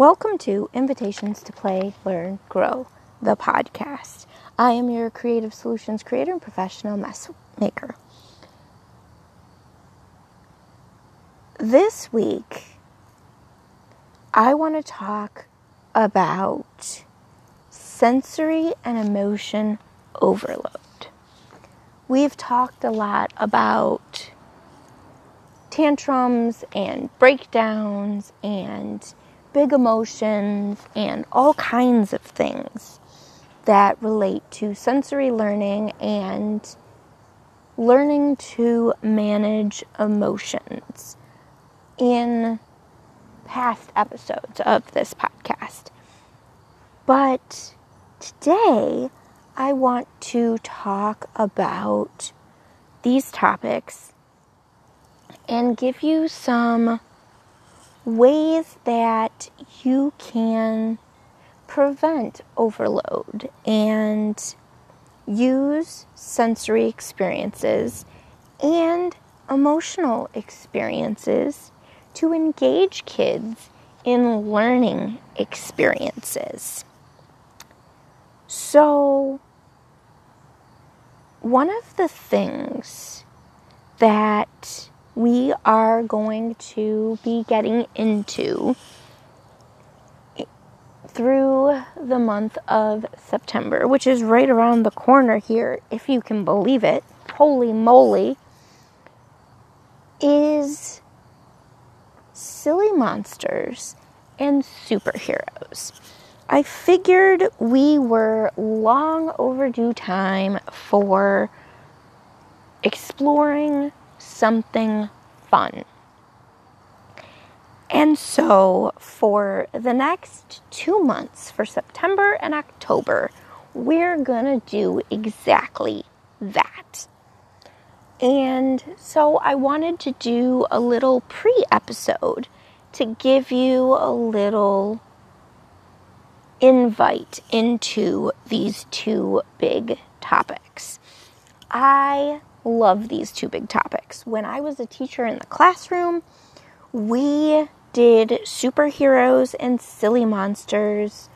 Welcome to Invitations to Play, Learn, Grow, the podcast. I am your creative solutions creator and professional mess maker. This week, I want to talk about sensory and emotion overload. We've talked a lot about tantrums and breakdowns and big emotions and all kinds of things that relate to sensory learning and learning to manage emotions in past episodes of this podcast. But today I want to talk about these topics and give you some ways that you can prevent overload and use sensory experiences and emotional experiences to engage kids in learning experiences. So, one of the things that we are going to be getting into through the month of September, which is right around the corner here, if you can believe it. Holy moly! Is silly monsters and superheroes. I figured we were long overdue time for exploring something fun. And so, for the next two months, for September and October, we're gonna do exactly that. And so, I wanted to do a little pre episode to give you a little invite into these two big topics. I love these two big topics. When I was a teacher in the classroom, we did superheroes and silly monsters.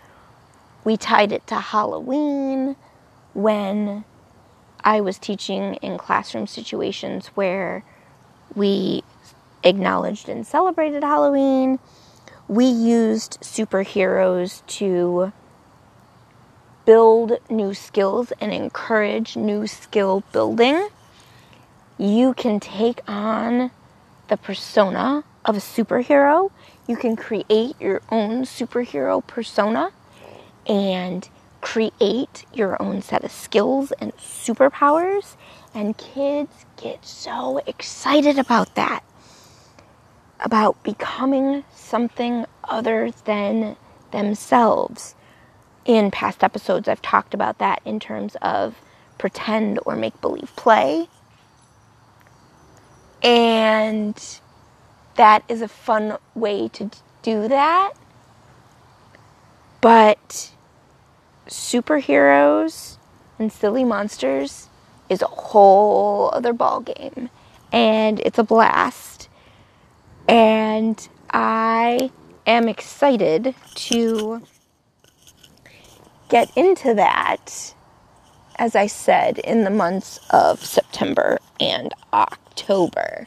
We tied it to Halloween when I was teaching in classroom situations where we acknowledged and celebrated Halloween. We used superheroes to build new skills and encourage new skill building you can take on the persona of a superhero. You can create your own superhero persona and create your own set of skills and superpowers. And kids get so excited about that. About becoming something other than themselves. In past episodes, I've talked about that in terms of pretend or make believe play and that is a fun way to do that. But superheroes and silly monsters is a whole other ball game and it's a blast. And I am excited to get into that as I said in the months of September and October October.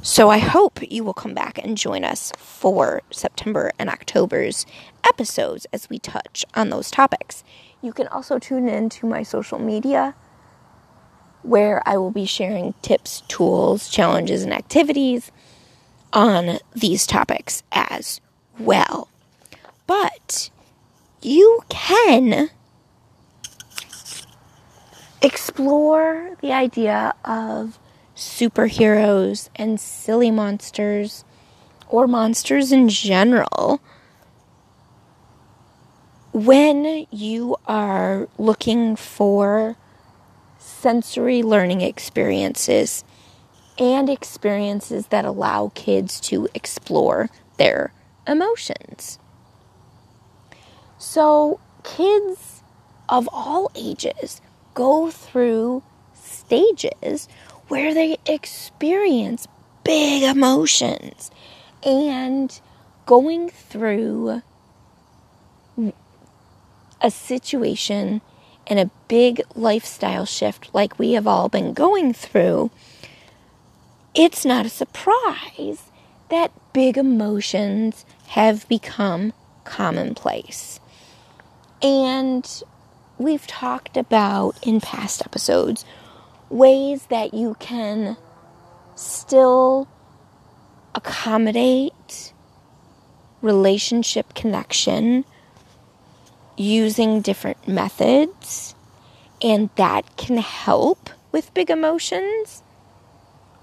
So I hope you will come back and join us for September and October's episodes as we touch on those topics. You can also tune in to my social media where I will be sharing tips, tools, challenges, and activities on these topics as well. But you can explore the idea of superheroes and silly monsters or monsters in general when you are looking for sensory learning experiences and experiences that allow kids to explore their emotions. So, kids of all ages go through stages where they experience big emotions and going through a situation and a big lifestyle shift like we have all been going through, it's not a surprise that big emotions have become commonplace. And we've talked about in past episodes ways that you can still accommodate relationship connection using different methods, and that can help with big emotions,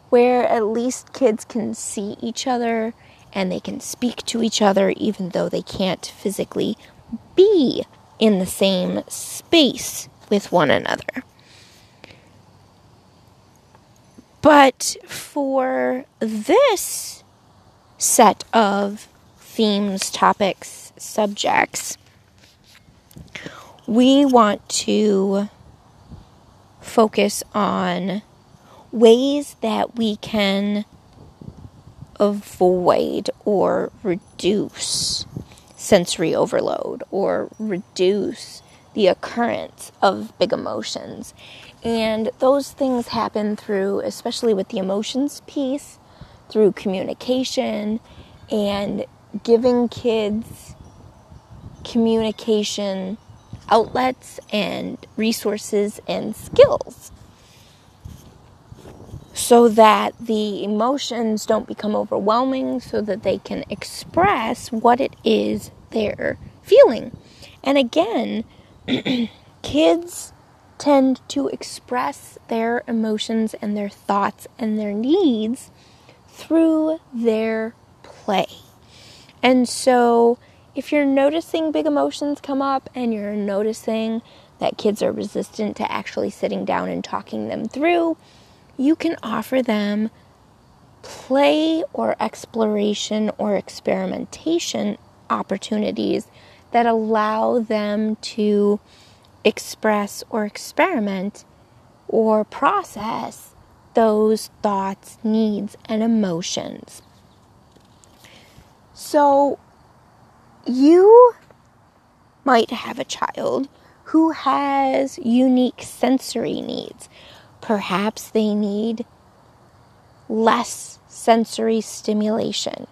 where at least kids can see each other and they can speak to each other even though they can't physically be in the same space with one another. But for this set of themes, topics, subjects, we want to focus on ways that we can avoid or reduce sensory overload or reduce the occurrence of big emotions. And those things happen through, especially with the emotions piece, through communication and giving kids communication outlets and resources and skills so that the emotions don't become overwhelming, so that they can express what it is they're feeling. And again, kids tend to express their emotions and their thoughts and their needs through their play. And so, if you're noticing big emotions come up and you're noticing that kids are resistant to actually sitting down and talking them through, you can offer them play or exploration or experimentation opportunities that allow them to express or experiment or process those thoughts, needs, and emotions. So, you might have a child who has unique sensory needs. Perhaps they need less sensory stimulation.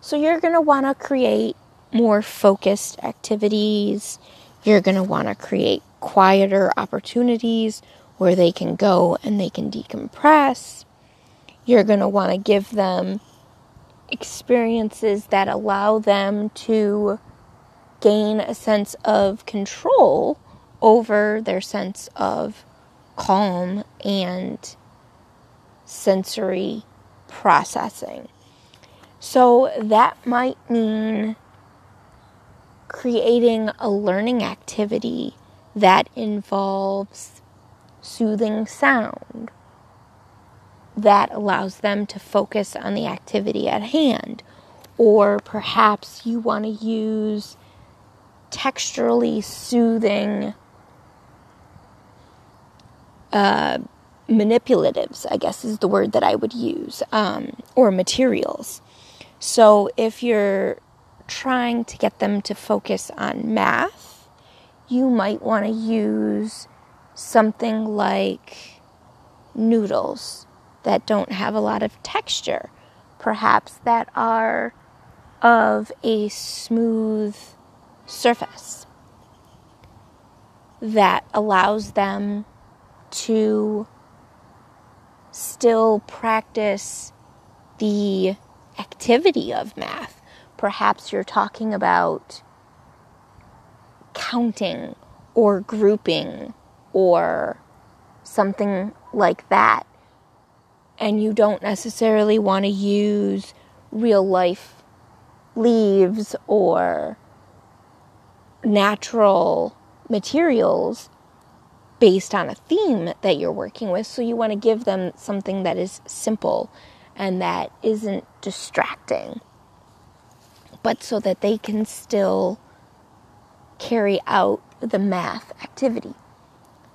So, you're going to want to create more focused activities. You're going to want to create quieter opportunities where they can go and they can decompress. You're going to want to give them experiences that allow them to gain a sense of control over their sense of calm and sensory processing. So that might mean creating a learning activity that involves soothing sound that allows them to focus on the activity at hand. Or perhaps you want to use texturally soothing uh, manipulatives, I guess is the word that I would use, um, or materials. So if you're trying to get them to focus on math, you might want to use something like noodles that don't have a lot of texture, perhaps that are of a smooth surface that allows them to still practice the activity of math. Perhaps you're talking about counting or grouping or something like that and you don't necessarily want to use real life leaves or natural materials based on a theme that you're working with. So you want to give them something that is simple and that isn't distracting, but so that they can still carry out the math activity.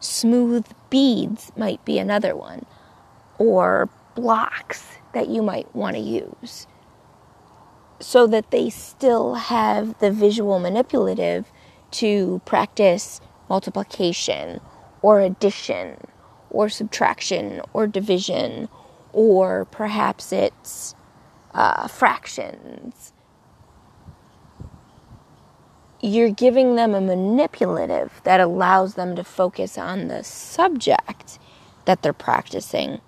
Smooth beads might be another one, or blocks that you might want to use. so that they still have the visual manipulative to practice multiplication or addition or subtraction or division, or perhaps it's uh, fractions. You're giving them a manipulative that allows them to focus on the subject that they're practicing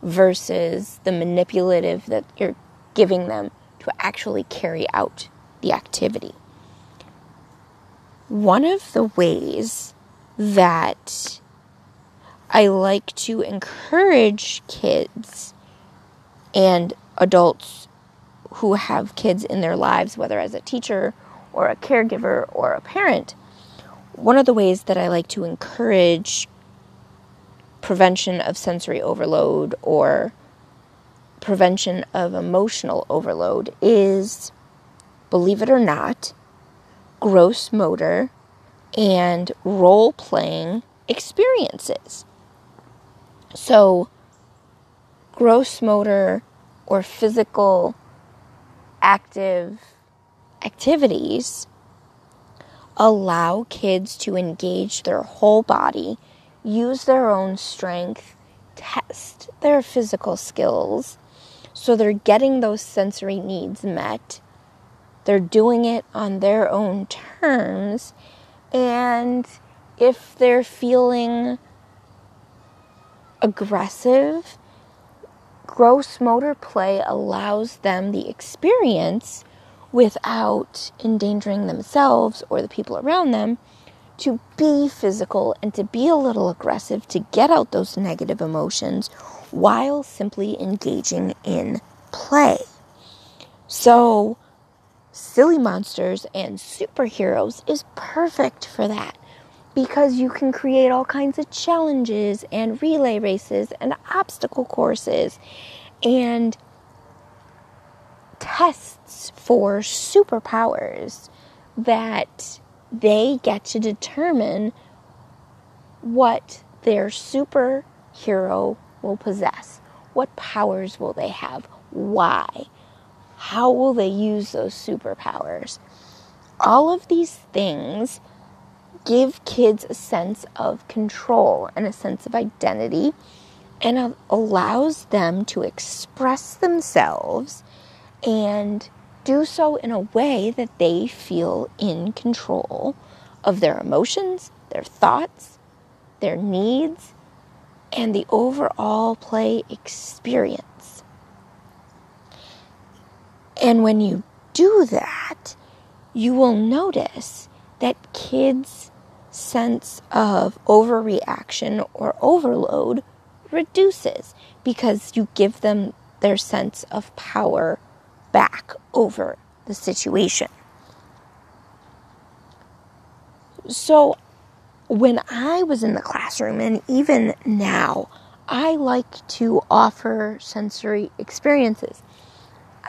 versus the manipulative that you're giving them to actually carry out the activity. One of the ways that I like to encourage kids and adults who have kids in their lives, whether as a teacher or a caregiver or a parent. One of the ways that I like to encourage prevention of sensory overload or prevention of emotional overload is, believe it or not, gross motor and role playing experiences. So, gross motor or physical active activities allow kids to engage their whole body, use their own strength, test their physical skills. So they're getting those sensory needs met. They're doing it on their own terms. And if they're feeling aggressive, gross motor play allows them the experience without endangering themselves or the people around them to be physical and to be a little aggressive to get out those negative emotions while simply engaging in play. So, Silly Monsters and Superheroes is perfect for that because you can create all kinds of challenges and relay races and obstacle courses and tests for superpowers that they get to determine what their superhero will possess. What powers will they have? Why? How will they use those superpowers? All of these things give kids a sense of control and a sense of identity and allows them to express themselves and do so in a way that they feel in control of their emotions, their thoughts, their needs, and the overall play experience. And when you do that, you will notice that kids sense of overreaction or overload reduces because you give them their sense of power back over the situation. So, when I was in the classroom, and even now, I like to offer sensory experiences.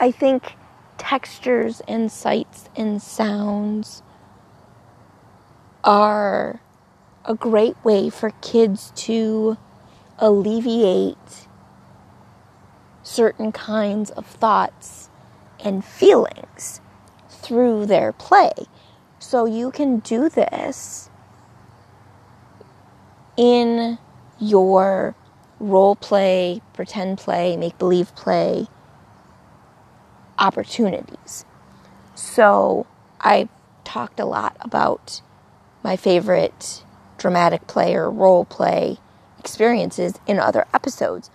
I think textures and sights and sounds are a great way for kids to alleviate certain kinds of thoughts and feelings through their play. So you can do this in your role play, pretend play, make believe play opportunities. So I talked a lot about my favorite dramatic play or role play experiences in other episodes.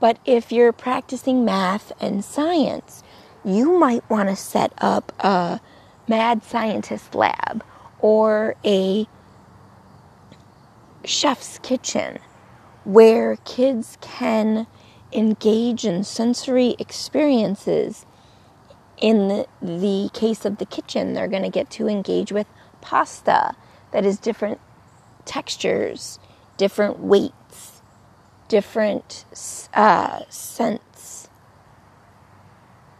But if you're practicing math and science, you might want to set up a mad scientist lab or a chef's kitchen where kids can engage in sensory experiences. In the, case of the kitchen, they're going to get to engage with pasta that is different textures, different weights, different uh, scents.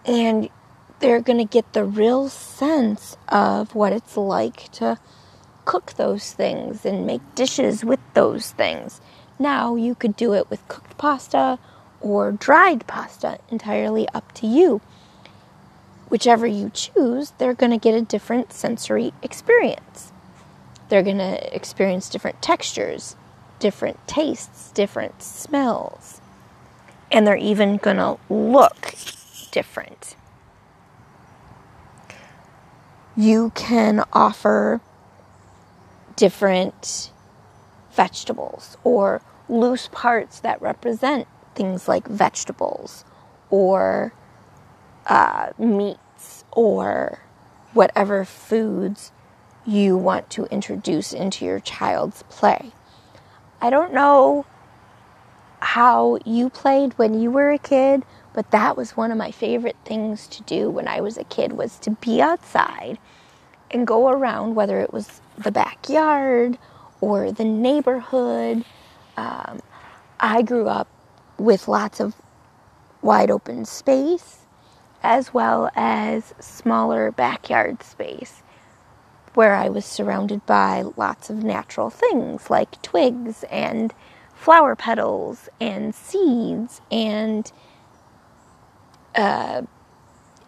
And they're going to get the real sense of what it's like to cook those things and make dishes with those things. Now, you could do it with cooked pasta or dried pasta, entirely up to you. Whichever you choose, they're going to get a different sensory experience. They're going to experience different textures, different tastes, different smells, and they're even going to look different. You can offer different vegetables or loose parts that represent things like vegetables or uh, meats or whatever foods you want to introduce into your child's play. I don't know how you played when you were a kid, but that was one of my favorite things to do when I was a kid was to be outside and go around whether it was the backyard or the neighborhood. Um, I grew up with lots of wide open space as well as smaller backyard space where I was surrounded by lots of natural things like twigs and flower petals and seeds and uh,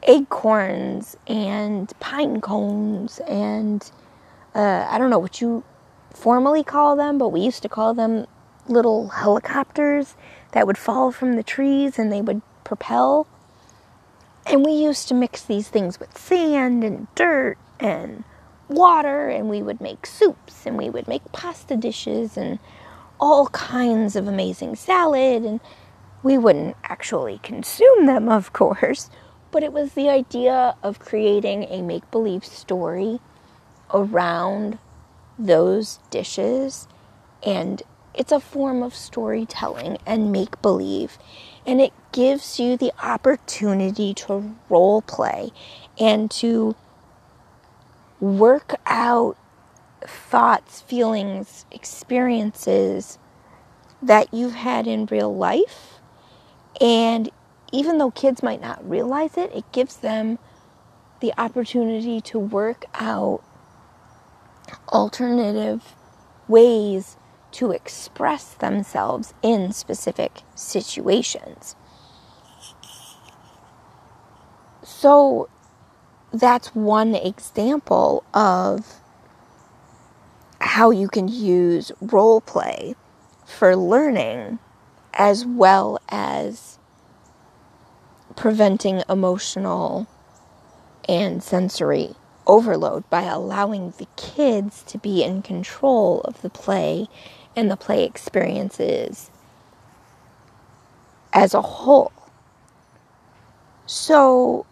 acorns and pine cones and uh, I don't know what you formally call them, but we used to call them little helicopters that would fall from the trees and they would propel. And we used to mix these things with sand and dirt and water, and we would make soups and we would make pasta dishes and all kinds of amazing salad. And we wouldn't actually consume them, of course, but it was the idea of creating a make believe story around those dishes and it's a form of storytelling and make believe and it gives you the opportunity to role play and to work out thoughts, feelings, experiences that you've had in real life. And even though kids might not realize it, it gives them the opportunity to work out alternative ways to express themselves in specific situations. So that's one example of how you can use role play for learning as well as preventing emotional and sensory overload by allowing the kids to be in control of the play and the play experiences as a whole. So,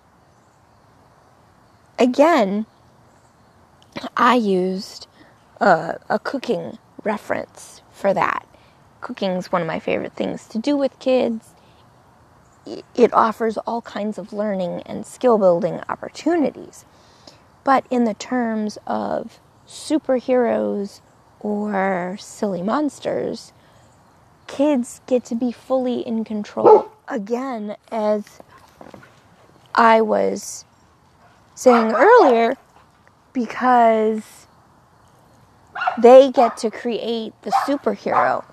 again, I used a, a cooking reference for that. Cooking is one of my favorite things to do with kids. It offers all kinds of learning and skill building opportunities. But in the terms of superheroes or silly monsters, kids get to be fully in control. Again, as I was saying earlier, because they get to create the superhero.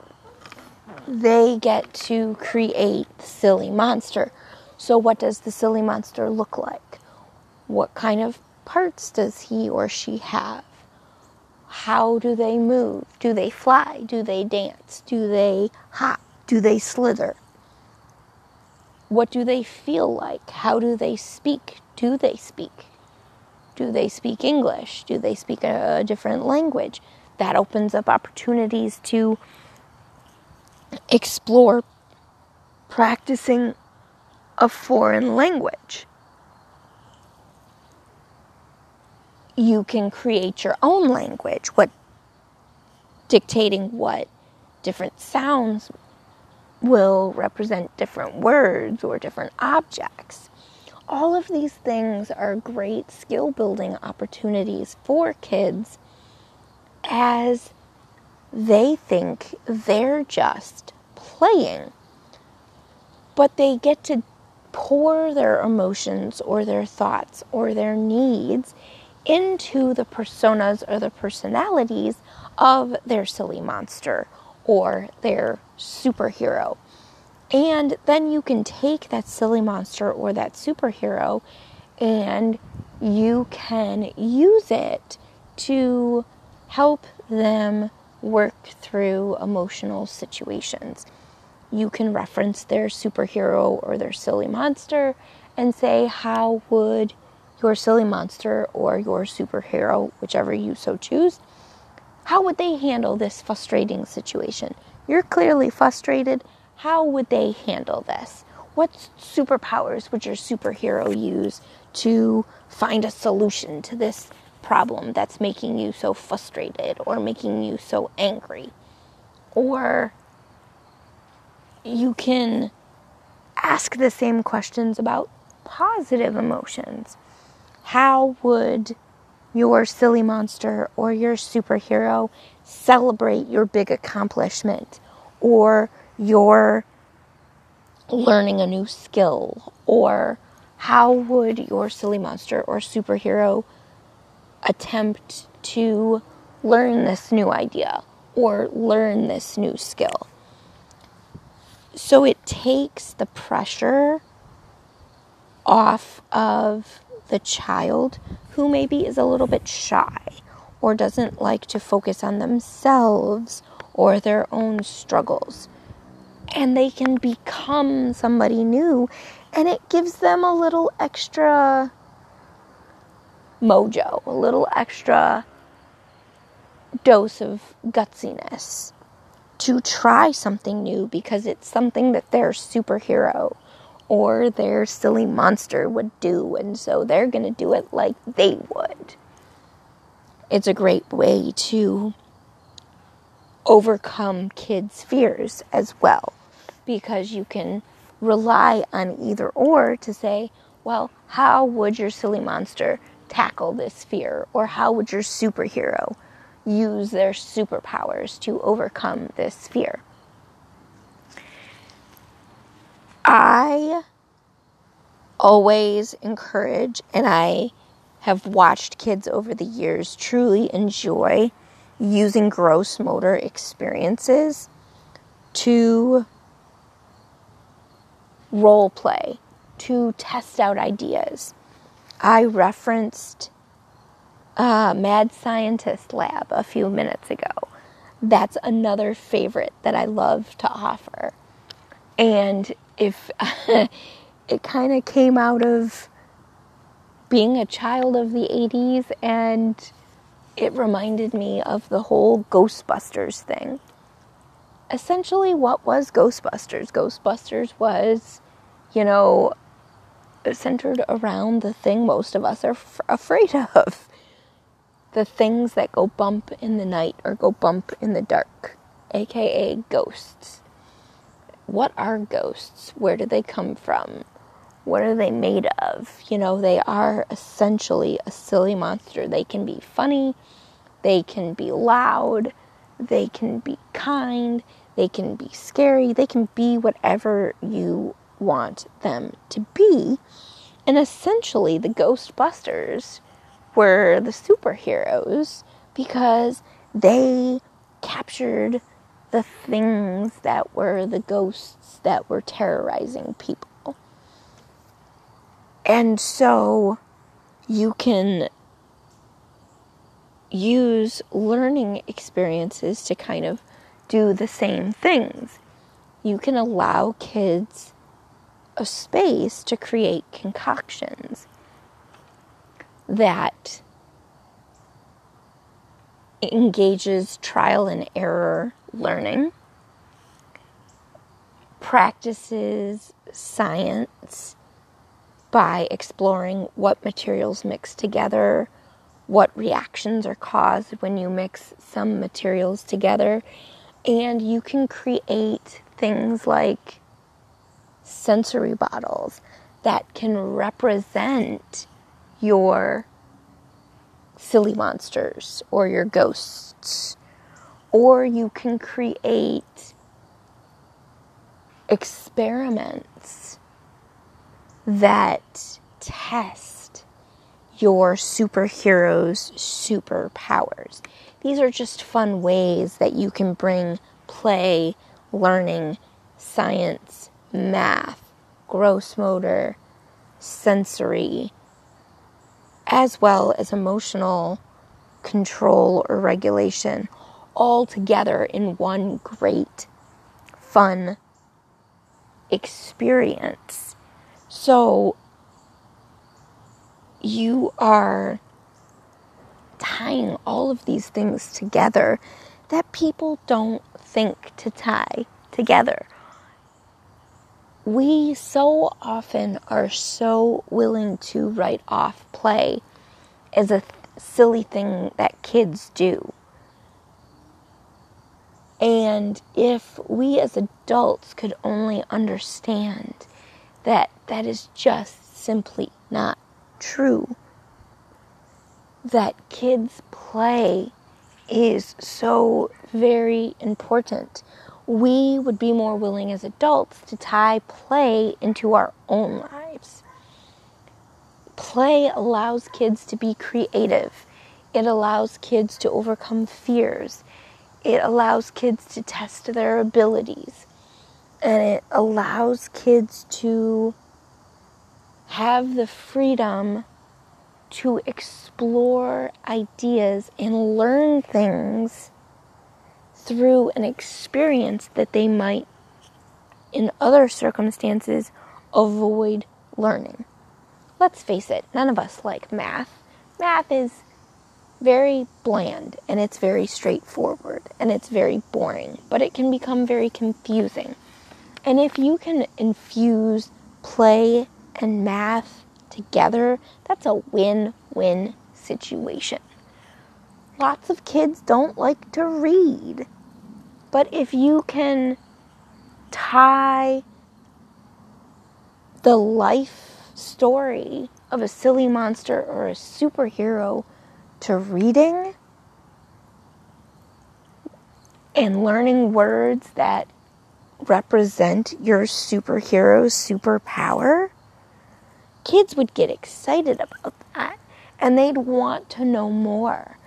They get to create the silly monster. So, what does the silly monster look like? What kind of parts does he or she have? How do they move? Do they fly? Do they dance? Do they hop? Do they slither? What do they feel like? How do they speak? Do they speak? Do they speak English? Do they speak a, different language? That opens up opportunities to explore practicing a foreign language. You can create your own language, what dictating what different sounds will represent different words or different objects. All of these things are great skill building opportunities for kids as they think they're just playing. But they get to pour their emotions or their thoughts or their needs into the personas or the personalities of their silly monster or their superhero. And then you can take that silly monster or that superhero and you can use it to help them work through emotional situations. You can reference their superhero or their silly monster and say, How would your silly monster or your superhero, whichever you so choose, how would they handle this frustrating situation? You're clearly frustrated. How would they handle this? What superpowers would your superhero use to find a solution to this problem that's making you so frustrated or making you so angry? Or you can ask the same questions about positive emotions. How would your silly monster or your superhero celebrate your big accomplishment or your learning a new skill? Or how would your silly monster or superhero attempt to learn this new idea or learn this new skill? So it takes the pressure off of the child who maybe is a little bit shy or doesn't like to focus on themselves or their own struggles. And they can become somebody new, and it gives them a little extra mojo, a little extra dose of gutsiness to try something new because it's something that their superhero or their silly monster would do, and so they're going to do it like they would. It's a great way to overcome kids' fears as well because you can rely on either or to say, well, how would your silly monster tackle this fear? Or how would your superhero use their superpowers to overcome this fear. I always encourage, and I have watched kids over the years truly enjoy using gross motor experiences to role play, to test out ideas. I referenced Mad Scientist Lab a few minutes ago. That's another favorite that I love to offer. And if it kind of came out of being a child of the 80s and it reminded me of the whole Ghostbusters thing. Essentially, what was Ghostbusters? Ghostbusters was, you know, centered around the thing most of us are f- afraid of the things that go bump in the night or go bump in the dark, aka ghosts. What are ghosts? Where do they come from? What are they made of? You know, they are essentially a silly monster. They can be funny, they can be loud, they can be kind, they can be scary, they can be whatever you want them to be. And essentially, the Ghostbusters were the superheroes because they captured the things that were the ghosts that were terrorizing people. And so you can use learning experiences to kind of do the same things. You can allow kids a space to create concoctions that engages trial and error learning, practices science by exploring what materials mix together, what reactions are caused when you mix some materials together, and you can create things like sensory bottles that can represent your silly monsters or your ghosts. Or you can create experiments that test your superhero's superpowers. These are just fun ways that you can bring play, learning, science, math, gross motor, sensory, as well as emotional control or regulation all together in one great fun experience. So you are tying all of these things together that people don't think to tie together. We so often are so willing to write off play as a th- silly thing that kids do. And if we as adults could only understand that that is just simply not true, that kids' play is so very important, we would be more willing as adults to tie play into our own lives. Play allows kids to be creative. It allows kids to overcome fears it allows kids to test their abilities and it allows kids to have the freedom to explore ideas and learn things through an experience that they might, in other circumstances, avoid learning. Let's face it, none of us like math. Math is very bland and it's very straightforward and it's very boring, but it can become very confusing. And if you can infuse play and math together, that's a win win situation. Lots of kids don't like to read, but if you can tie the life story of a silly monster or a superhero to reading and learning words that represent your superhero's superpower, kids would get excited about that and they'd want to know more.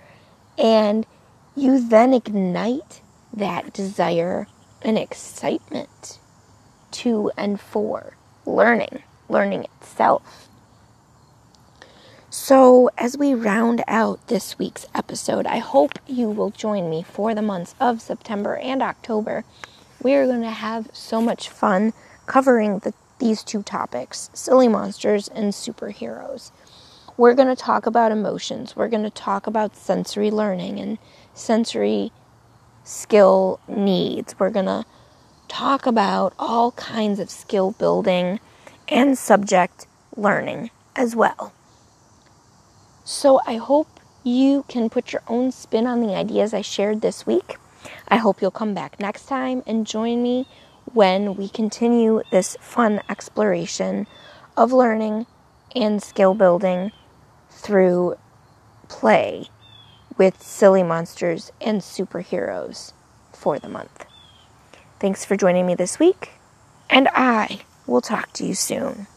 And you then ignite that desire and excitement to and for learning, learning itself. So, as we round out this week's episode, I hope you will join me for the months of September and October. We are going to have so much fun covering the, these two topics silly monsters and superheroes. We're going to talk about emotions, we're going to talk about sensory learning and sensory skill needs. We're going to talk about all kinds of skill building and subject learning as well. So I hope you can put your own spin on the ideas I shared this week. I hope you'll come back next time and join me when we continue this fun exploration of learning and skill building through play with silly monsters and superheroes for the month. Thanks for joining me this week, and I will talk to you soon.